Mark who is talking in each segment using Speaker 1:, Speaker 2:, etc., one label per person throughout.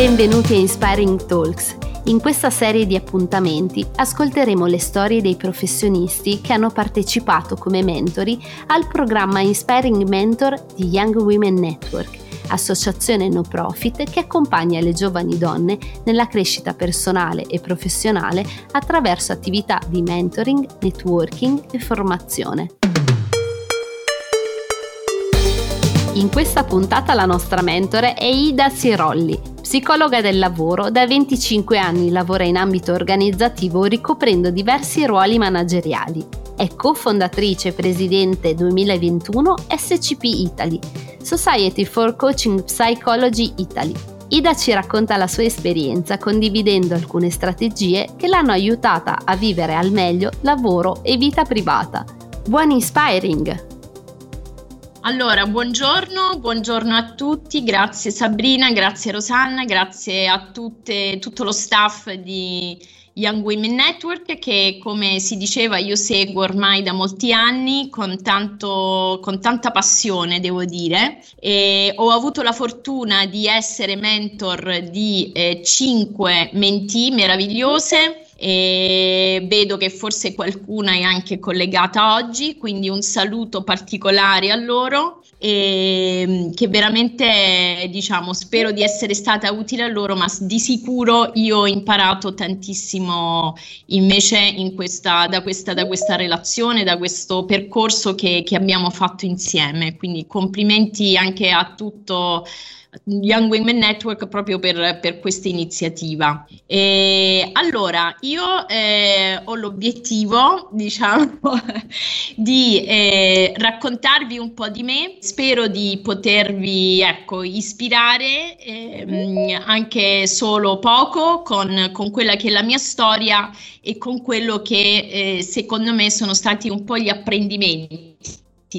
Speaker 1: Benvenuti a Inspiring Talks. In questa serie di appuntamenti ascolteremo le storie dei professionisti che hanno partecipato come mentori al programma Inspiring Mentor di Young Women Network, associazione no profit che accompagna le giovani donne nella crescita personale e professionale attraverso attività di mentoring, networking e formazione. In questa puntata la nostra mentore è Ida Sirolli, psicologa del lavoro, da 25 anni lavora in ambito organizzativo ricoprendo diversi ruoli manageriali. È cofondatrice e presidente 2021 SCP Italy, Society for Coaching Psychology Italy. Ida ci racconta la sua esperienza condividendo alcune strategie che l'hanno aiutata a vivere al meglio lavoro e vita privata. Buon inspiring!
Speaker 2: Allora, buongiorno, buongiorno a tutti, grazie Sabrina, grazie Rosanna, grazie a tutte, tutto lo staff di Young Women Network che come si diceva io seguo ormai da molti anni con, tanto, con tanta passione devo dire. E ho avuto la fortuna di essere mentor di eh, cinque mentee meravigliose e vedo che forse qualcuna è anche collegata oggi, quindi un saluto particolare a loro e mm, che veramente diciamo spero di essere stata utile a loro, ma di sicuro io ho imparato tantissimo invece in questa, da, questa, da questa relazione, da questo percorso che, che abbiamo fatto insieme. Quindi complimenti anche a tutto Young Women Network proprio per, per questa iniziativa. E allora, io eh, ho l'obiettivo, diciamo, di eh, raccontarvi un po' di me, spero di potervi, ecco, ispirare eh, anche solo poco con, con, quella che è la mia storia e con quello che eh, secondo me sono stati un po' gli apprendimenti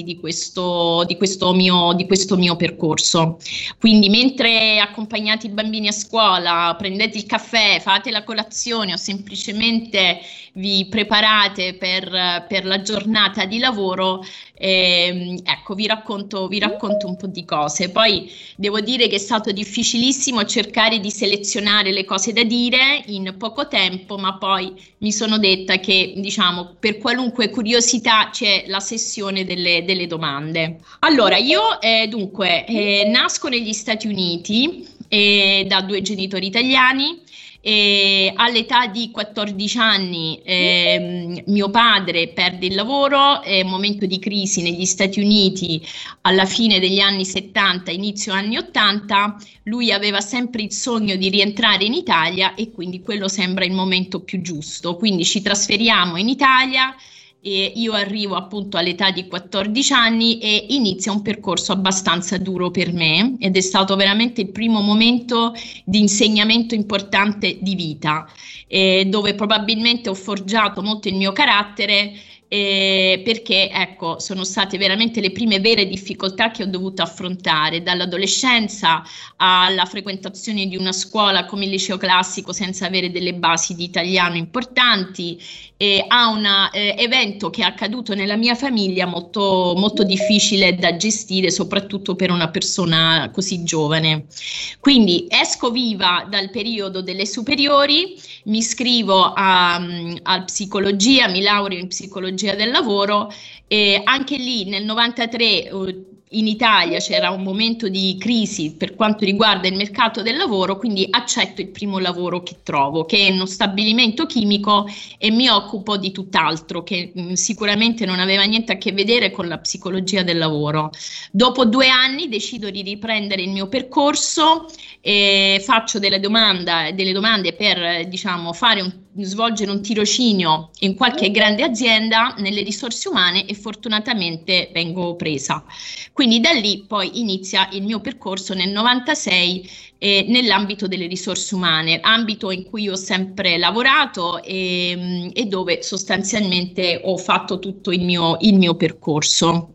Speaker 2: di questo, di, questo mio, di questo mio percorso. Quindi mentre accompagnate i bambini a scuola, prendete il caffè, fate la colazione o semplicemente vi preparate per, per la giornata di lavoro, eh, ecco, vi racconto, vi racconto un po' di cose. Poi devo dire che è stato difficilissimo cercare di selezionare le cose da dire in poco tempo, ma poi mi sono detta che, diciamo, per qualunque curiosità c'è la sessione delle, delle domande. Allora, io eh, dunque eh, nasco negli Stati Uniti eh, da due genitori italiani. E all'età di 14 anni eh, mio padre perde il lavoro, è un momento di crisi negli Stati Uniti alla fine degli anni 70, inizio anni 80, lui aveva sempre il sogno di rientrare in Italia e quindi quello sembra il momento più giusto. Quindi ci trasferiamo in Italia e io arrivo appunto all'età di 14 anni e inizia un percorso abbastanza duro per me ed è stato veramente il primo momento di insegnamento importante di vita, eh, dove probabilmente ho forgiato molto il mio carattere eh, perché ecco, sono state veramente le prime vere difficoltà che ho dovuto affrontare, dall'adolescenza alla frequentazione di una scuola come il liceo classico senza avere delle basi di italiano importanti, eh, a un eh, evento che è accaduto nella mia famiglia molto, molto difficile da gestire, soprattutto per una persona così giovane. Quindi esco viva dal periodo delle superiori, mi iscrivo a, a psicologia, mi laureo in psicologia del lavoro e anche lì nel 93 in Italia c'era un momento di crisi per quanto riguarda il mercato del lavoro, quindi accetto il primo lavoro che trovo, che è uno stabilimento chimico e mi occupo di tutt'altro, che mh, sicuramente non aveva niente a che vedere con la psicologia del lavoro. Dopo due anni decido di riprendere il mio percorso e faccio delle, domanda, delle domande per diciamo, fare un svolgere un tirocinio in qualche grande azienda nelle risorse umane e fortunatamente vengo presa. Quindi da lì poi inizia il mio percorso nel 96 eh, nell'ambito delle risorse umane, ambito in cui ho sempre lavorato e, mm, e dove sostanzialmente ho fatto tutto il mio, il mio percorso.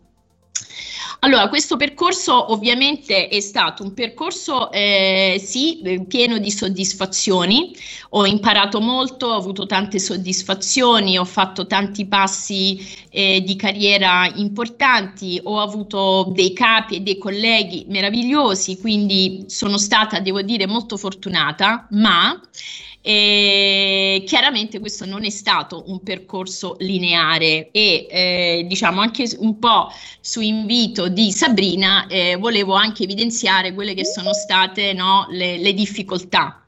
Speaker 2: Allora, questo percorso ovviamente è stato un percorso, eh, sì, eh, pieno di soddisfazioni. Ho imparato molto, ho avuto tante soddisfazioni, ho fatto tanti passi eh, di carriera importanti, ho avuto dei capi e dei colleghi meravigliosi, quindi sono stata, devo dire, molto fortunata, ma e chiaramente questo non è stato un percorso lineare e eh, diciamo anche un po' su invito di Sabrina eh, volevo anche evidenziare quelle che sono state no, le, le difficoltà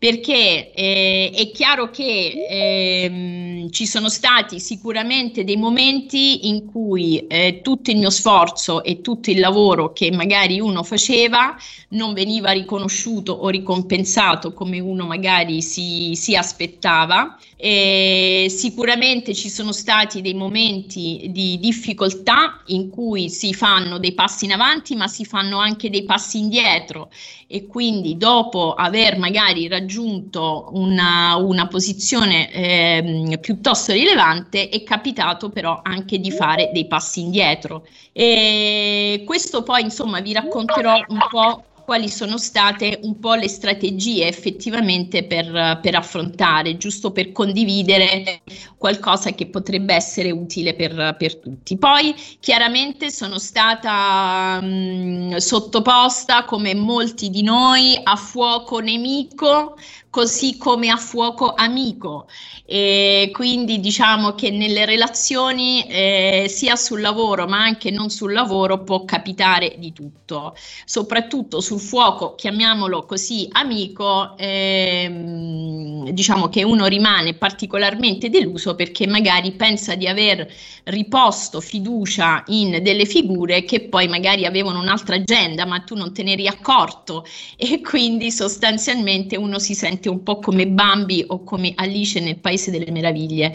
Speaker 2: perché eh, è chiaro che ehm, ci sono stati sicuramente dei momenti in cui eh, tutto il mio sforzo e tutto il lavoro che magari uno faceva non veniva riconosciuto o ricompensato come uno magari si, si aspettava. E sicuramente ci sono stati dei momenti di difficoltà in cui si fanno dei passi in avanti ma si fanno anche dei passi indietro e quindi dopo aver magari raggiunto una, una posizione eh, piuttosto rilevante è capitato però anche di fare dei passi indietro. E questo poi insomma vi racconterò un po' quali sono state un po' le strategie effettivamente per, per affrontare, giusto per condividere qualcosa che potrebbe essere utile per, per tutti. Poi chiaramente sono stata mh, sottoposta, come molti di noi, a fuoco nemico così come a fuoco amico. E quindi diciamo che nelle relazioni eh, sia sul lavoro ma anche non sul lavoro può capitare di tutto. Soprattutto sul fuoco chiamiamolo così amico ehm, diciamo che uno rimane particolarmente deluso perché magari pensa di aver riposto fiducia in delle figure che poi magari avevano un'altra agenda ma tu non te ne eri accorto. E quindi sostanzialmente uno si sente sente un po' come Bambi o come Alice nel Paese delle Meraviglie.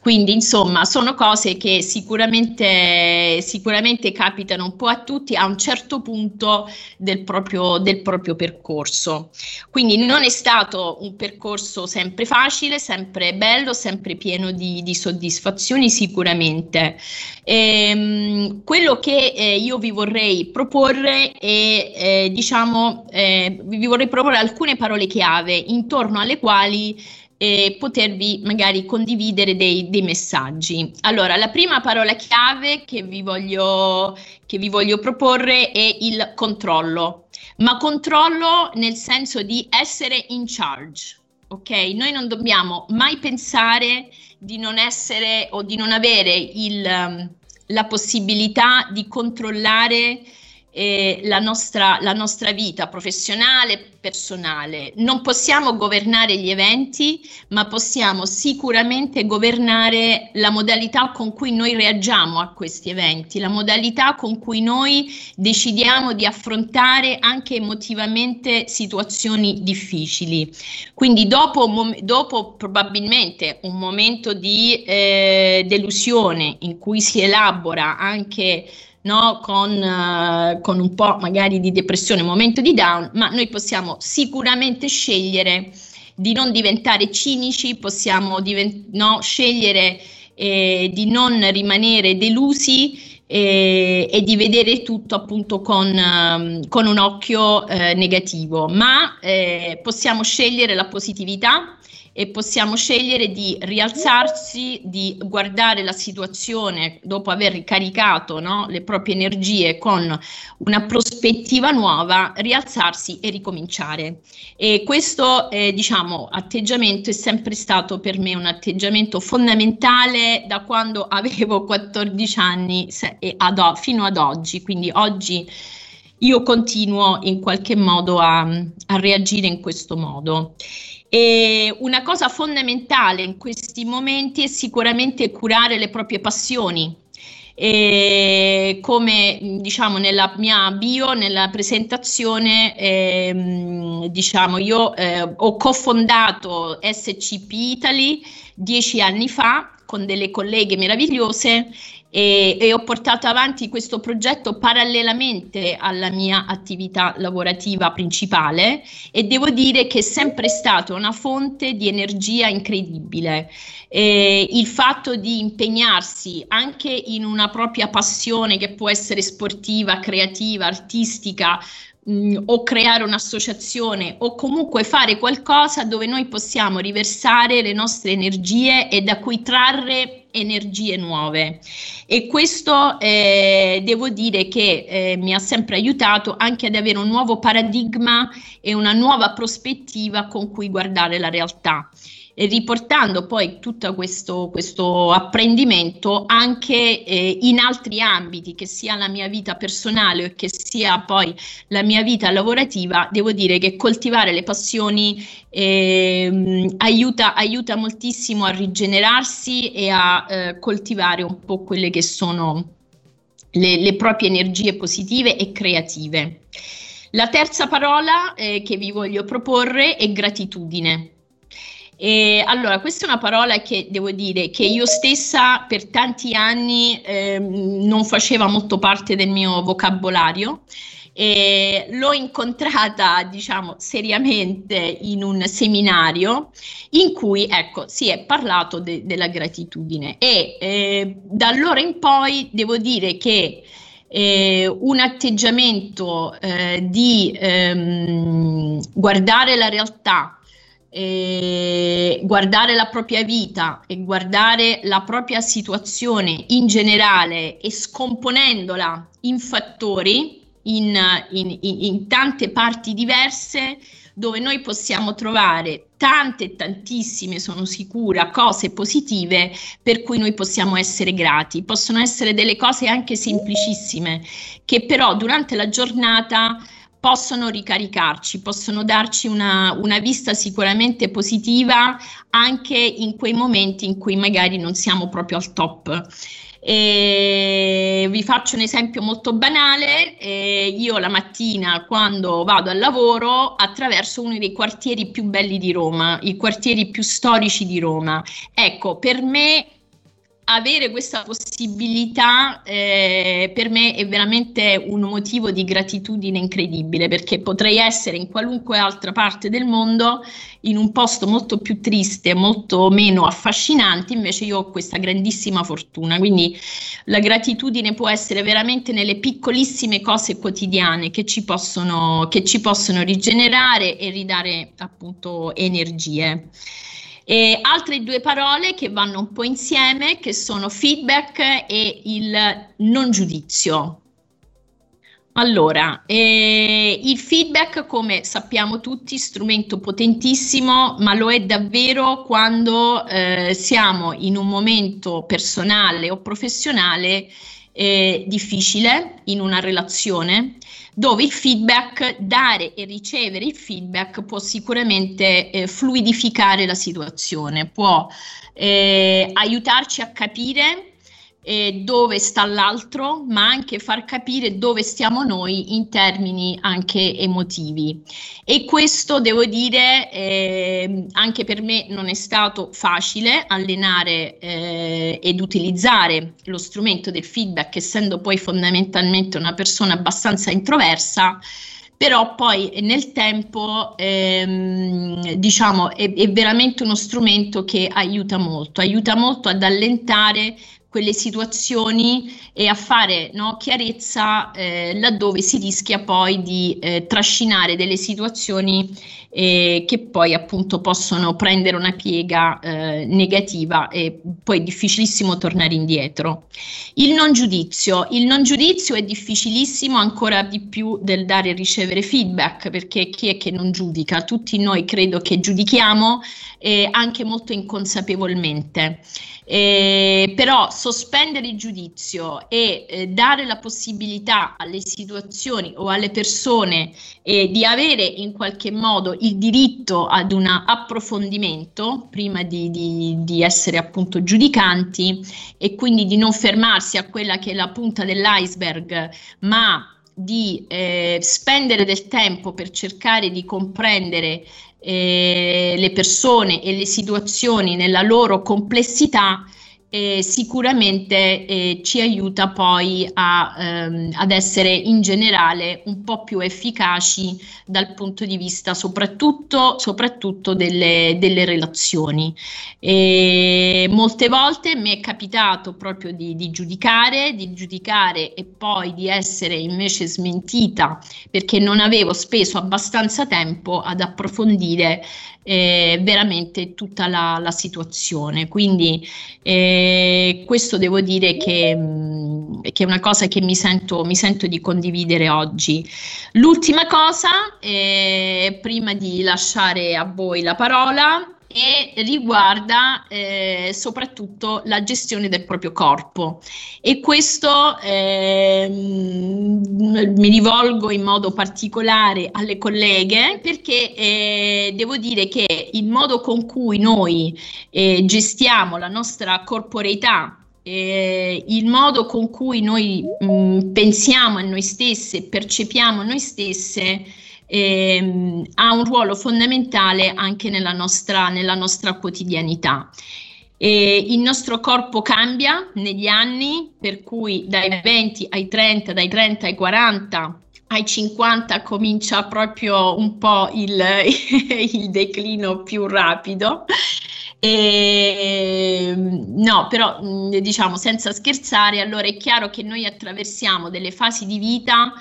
Speaker 2: Quindi, insomma, sono cose che sicuramente, sicuramente capitano un po' a tutti a un certo punto del proprio, del proprio percorso. Quindi non è stato un percorso sempre facile, sempre bello, sempre pieno di, di soddisfazioni, sicuramente. Ehm, quello che eh, io vi vorrei proporre è, eh, diciamo, eh, vi vorrei proporre alcune parole chiave in intorno alle quali eh, potervi magari condividere dei, dei, messaggi. Allora, la prima parola chiave che vi, voglio, che vi voglio proporre è il controllo, ma controllo nel senso di essere in charge. Ok, noi non dobbiamo mai pensare di non essere o di non avere il, la possibilità di controllare eh, la, nostra, la nostra vita professionale, personale. Non possiamo governare gli eventi, ma possiamo sicuramente governare la modalità con cui noi reagiamo a questi eventi, la modalità con cui noi decidiamo di affrontare anche emotivamente situazioni difficili. Quindi dopo, dopo probabilmente un momento di eh, delusione in cui si elabora anche no? con, uh, con un po' magari di depressione, momento di down, ma noi possiamo sicuramente scegliere di non diventare cinici, possiamo divent- no, scegliere eh, di non rimanere delusi eh, e di vedere tutto appunto con, um, con un occhio eh, negativo, ma eh, possiamo scegliere la positività e possiamo scegliere di rialzarsi, di guardare la situazione dopo aver ricaricato no, le proprie energie con una prospettiva nuova, rialzarsi e ricominciare. E questo eh, diciamo, atteggiamento è sempre stato per me un atteggiamento fondamentale da quando avevo 14 anni ad, fino ad oggi, quindi oggi io continuo in qualche modo a, a reagire in questo modo. E una cosa fondamentale in questi momenti è sicuramente curare le proprie passioni. E come diciamo nella mia bio, nella presentazione, ehm, diciamo io eh, ho cofondato SCP Italy dieci anni fa con delle colleghe meravigliose e, e, ho portato avanti questo progetto parallelamente alla mia attività lavorativa principale e devo dire che è sempre stata una fonte di energia incredibile. Eh, il fatto di impegnarsi anche in una propria passione che può essere sportiva, creativa, artistica, mh, o creare un'associazione o comunque fare qualcosa dove noi possiamo riversare le nostre energie e da cui trarre energie nuove. E questo eh, devo dire che eh, mi ha sempre aiutato anche ad avere un nuovo paradigma e una nuova prospettiva con cui guardare la realtà riportando poi tutto questo, questo apprendimento anche eh, in altri ambiti, che sia la mia vita personale o che sia poi la mia vita lavorativa, devo dire che coltivare le passioni eh, aiuta, aiuta, moltissimo a rigenerarsi e a eh, coltivare un po' quelle che sono le, le proprie energie positive e creative. La terza parola eh, che vi voglio proporre è gratitudine. E allora, questa è una parola che devo dire che io stessa per tanti anni eh, non faceva molto parte del mio vocabolario. E l'ho incontrata, diciamo, seriamente in un seminario in cui, ecco, si è parlato de- della gratitudine e eh, da allora in poi devo dire che eh, un atteggiamento eh, di ehm, guardare la realtà eh, guardare la propria vita e guardare la propria situazione in generale e scomponendola in fattori, in, in, in tante parti diverse, dove noi possiamo trovare tante, tantissime, sono sicura, cose positive per cui noi possiamo essere grati. Possono essere delle cose anche semplicissime, che però durante la giornata possono ricaricarci, possono darci una, una, vista sicuramente positiva anche in quei momenti in cui magari non siamo proprio al top. E vi faccio un esempio molto banale, eh, io la mattina quando vado al lavoro attraverso uno dei quartieri più belli di Roma, i quartieri più storici di Roma. Ecco, per me avere questa possibilità eh, per me è veramente un motivo di gratitudine incredibile perché potrei essere in qualunque altra parte del mondo in un posto molto più triste, molto meno affascinante, invece io ho questa grandissima fortuna. Quindi la gratitudine può essere veramente nelle piccolissime cose quotidiane che ci possono, che ci possono rigenerare e ridare appunto energie. E altre due parole che vanno un po' insieme, che sono feedback e il non giudizio. Allora, eh, il feedback, come sappiamo tutti, strumento potentissimo, ma lo è davvero quando eh, siamo in un momento personale o professionale eh, difficile in una relazione dove il feedback, dare e ricevere il feedback può sicuramente eh, fluidificare la situazione, può eh, aiutarci a capire eh, dove sta l'altro, ma anche far capire dove stiamo noi in termini anche emotivi. E questo devo dire, eh, anche per me non è stato facile allenare eh, ed utilizzare lo strumento del feedback, essendo poi fondamentalmente una persona abbastanza introversa però poi nel tempo ehm, diciamo è, è, veramente uno strumento che aiuta molto, aiuta molto ad allentare quelle situazioni e a fare no, chiarezza eh, laddove si rischia poi di eh, trascinare delle situazioni eh, che poi appunto possono prendere una piega eh, negativa e poi è difficilissimo tornare indietro. Il non giudizio. Il non giudizio è difficilissimo ancora di più del dare e ricevere feedback perché chi è che non giudica? Tutti noi credo che giudichiamo eh, anche molto inconsapevolmente. Eh, però sospendere il giudizio e eh, dare la possibilità alle situazioni o alle persone eh, di avere in qualche modo il diritto ad un approfondimento prima di, di, di, essere appunto giudicanti e quindi di non fermarsi a quella che è la punta dell'iceberg, ma di eh, spendere del tempo per cercare di comprendere eh, le persone e le situazioni nella loro complessità eh, sicuramente eh, ci aiuta poi a, ehm, ad essere in generale un po' più efficaci dal punto di vista soprattutto, soprattutto delle, delle, relazioni. E molte volte mi è capitato proprio di, di giudicare, di giudicare e poi di essere invece smentita perché non avevo speso abbastanza tempo ad approfondire eh, veramente tutta la, la situazione. Quindi eh, questo devo dire che, mm, che, è una cosa che mi sento, mi sento di condividere oggi. L'ultima cosa, eh, prima di lasciare a voi la parola, e riguarda eh, soprattutto la gestione del proprio corpo. E questo eh, mi rivolgo in modo particolare alle colleghe perché eh, devo dire che il modo con cui noi eh, gestiamo la nostra corporeità eh, il modo con cui noi mh, mm, pensiamo a noi stesse, percepiamo noi stesse, ehm, ha un ruolo fondamentale anche nella nostra, nella nostra quotidianità. E il nostro corpo cambia negli anni, per cui dai 20 ai 30, dai 30 ai 40, ai 50 comincia proprio un po' il, il declino più rapido. E, no, però diciamo senza scherzare, allora è chiaro che noi attraversiamo delle fasi di vita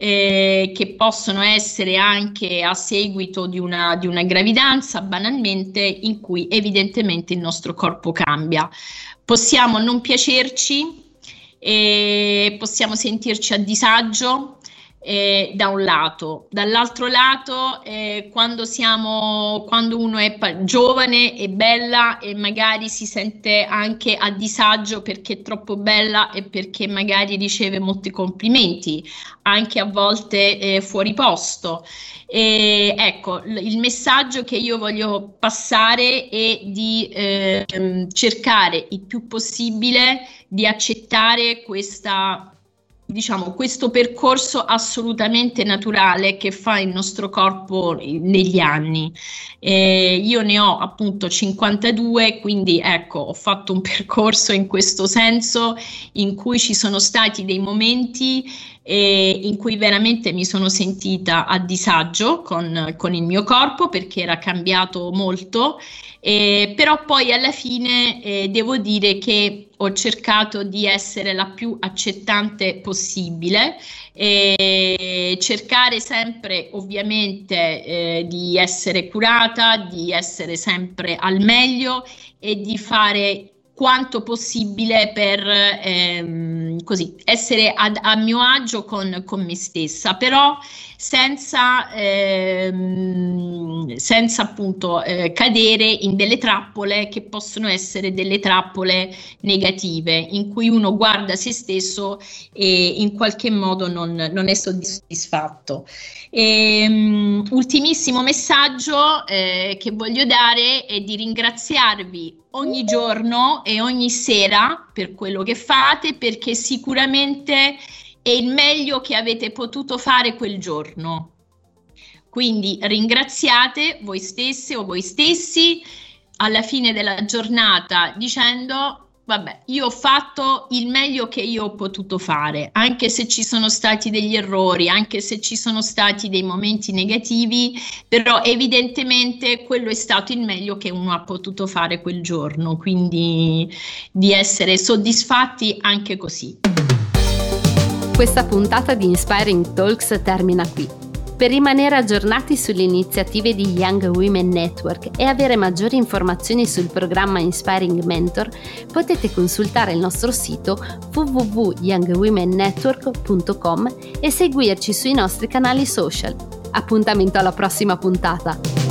Speaker 2: eh, che possono essere anche a seguito di una, di una gravidanza, banalmente, in cui evidentemente il nostro corpo cambia. Possiamo non piacerci, eh, possiamo sentirci a disagio, eh, da un lato, dall'altro lato eh, quando siamo quando uno è giovane e bella e magari si sente anche a disagio perché è troppo bella e perché magari riceve molti complimenti anche a volte eh, fuori posto. E, ecco il messaggio che io voglio passare è di ehm, cercare il più possibile di accettare questa diciamo, questo percorso assolutamente naturale che fa il nostro corpo negli anni. Eh, io ne ho appunto 52, quindi ecco, ho fatto un percorso in questo senso in cui ci sono stati dei momenti eh, in cui veramente mi sono sentita a disagio con, con il mio corpo perché era cambiato molto, eh, però poi alla fine eh, devo dire che ho cercato di essere la più accettante possibile e cercare sempre ovviamente eh, di essere curata, di essere sempre al meglio e di fare quanto possibile per ehm, così, essere ad, a mio agio con, con me stessa, però senza, ehm, senza appunto eh, cadere in delle trappole che possono essere delle trappole negative, in cui uno guarda se stesso e in qualche modo non, non è soddisfatto. E, um, ultimissimo messaggio eh, che voglio dare è di ringraziarvi ogni giorno e ogni sera per quello che fate perché sicuramente è il meglio che avete potuto fare quel giorno. Quindi ringraziate voi stesse o voi stessi alla fine della giornata dicendo vabbè, io ho fatto il meglio che io ho potuto fare, anche se ci sono stati degli errori, anche se ci sono stati dei momenti negativi, però evidentemente quello è stato il meglio che uno ha potuto fare quel giorno, quindi di essere soddisfatti anche così.
Speaker 1: Questa puntata di Inspiring Talks termina qui. Per rimanere aggiornati sulle iniziative di Young Women Network e avere maggiori informazioni sul programma Inspiring Mentor, potete consultare il nostro sito www.youngwomennetwork.com e seguirci sui nostri canali social. Appuntamento alla prossima puntata!